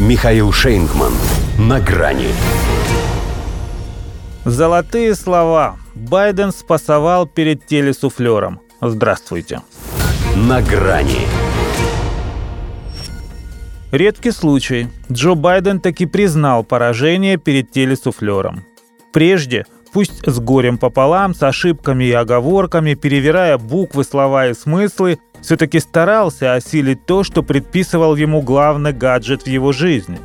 Михаил Шейнгман. На грани. Золотые слова. Байден спасовал перед телесуфлером. Здравствуйте. На грани. Редкий случай. Джо Байден таки признал поражение перед телесуфлером. Прежде, пусть с горем пополам, с ошибками и оговорками, перевирая буквы, слова и смыслы, все-таки старался осилить то, что предписывал ему главный гаджет в его жизни.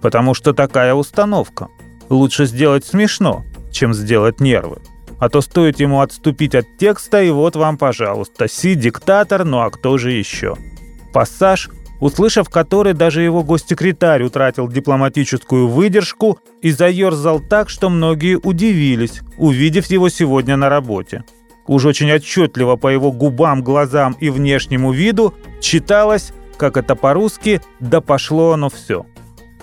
Потому что такая установка. Лучше сделать смешно, чем сделать нервы. А то стоит ему отступить от текста, и вот вам, пожалуйста, Си диктатор, ну а кто же еще? Пассаж, услышав который даже его госсекретарь утратил дипломатическую выдержку и заерзал так, что многие удивились, увидев его сегодня на работе. Уж очень отчетливо по его губам, глазам и внешнему виду читалось, как это по-русски «да пошло оно все».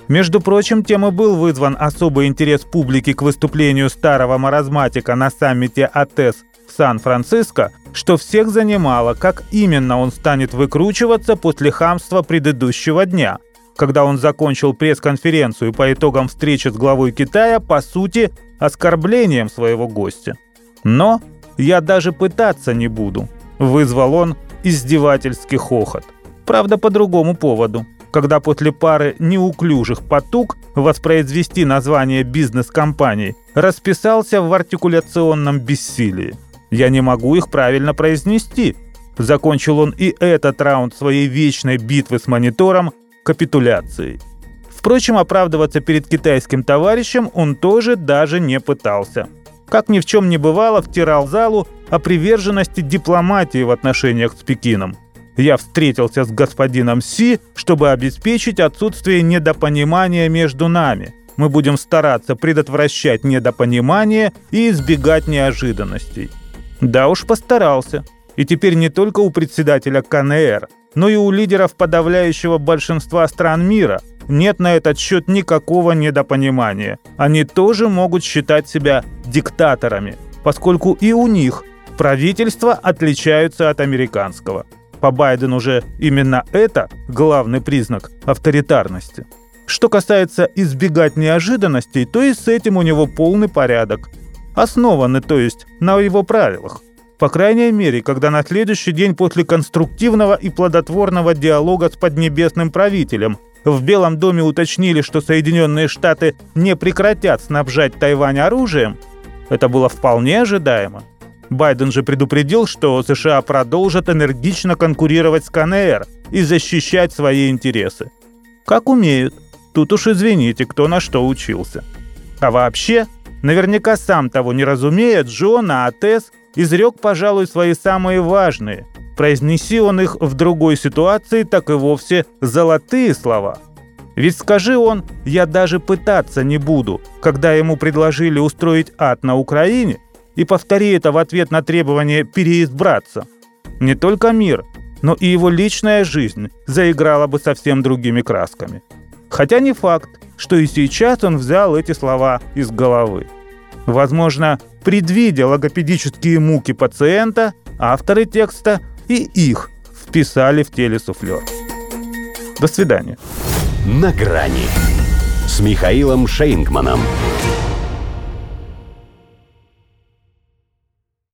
Между прочим, тем и был вызван особый интерес публики к выступлению старого маразматика на саммите АТЭС Сан-Франциско, что всех занимало, как именно он станет выкручиваться после хамства предыдущего дня, когда он закончил пресс-конференцию по итогам встречи с главой Китая, по сути, оскорблением своего гостя. Но я даже пытаться не буду», — вызвал он издевательский хохот. Правда, по другому поводу. Когда после пары неуклюжих потуг воспроизвести название бизнес-компаний расписался в артикуляционном бессилии. «Я не могу их правильно произнести», Закончил он и этот раунд своей вечной битвы с монитором капитуляцией. Впрочем, оправдываться перед китайским товарищем он тоже даже не пытался – как ни в чем не бывало, втирал залу о приверженности дипломатии в отношениях с Пекином. Я встретился с господином Си, чтобы обеспечить отсутствие недопонимания между нами. Мы будем стараться предотвращать недопонимание и избегать неожиданностей. Да уж постарался. И теперь не только у председателя КНР, но и у лидеров подавляющего большинства стран мира – нет на этот счет никакого недопонимания. Они тоже могут считать себя диктаторами, поскольку и у них правительства отличаются от американского. По Байдену же именно это главный признак авторитарности. Что касается избегать неожиданностей, то и с этим у него полный порядок. Основаны, то есть, на его правилах. По крайней мере, когда на следующий день после конструктивного и плодотворного диалога с поднебесным правителем в Белом доме уточнили, что Соединенные Штаты не прекратят снабжать Тайвань оружием, это было вполне ожидаемо. Байден же предупредил, что США продолжат энергично конкурировать с КНР и защищать свои интересы. Как умеют. Тут уж извините, кто на что учился. А вообще, наверняка сам того не разумея, Джо на АТС изрек, пожалуй, свои самые важные – Произнеси он их в другой ситуации, так и вовсе золотые слова. Ведь скажи он, я даже пытаться не буду, когда ему предложили устроить ад на Украине, и повтори это в ответ на требование переизбраться. Не только мир, но и его личная жизнь заиграла бы совсем другими красками. Хотя не факт, что и сейчас он взял эти слова из головы. Возможно, предвидя логопедические муки пациента, авторы текста и их вписали в телесуфлер. До свидания. На грани с Михаилом Шейнгманом.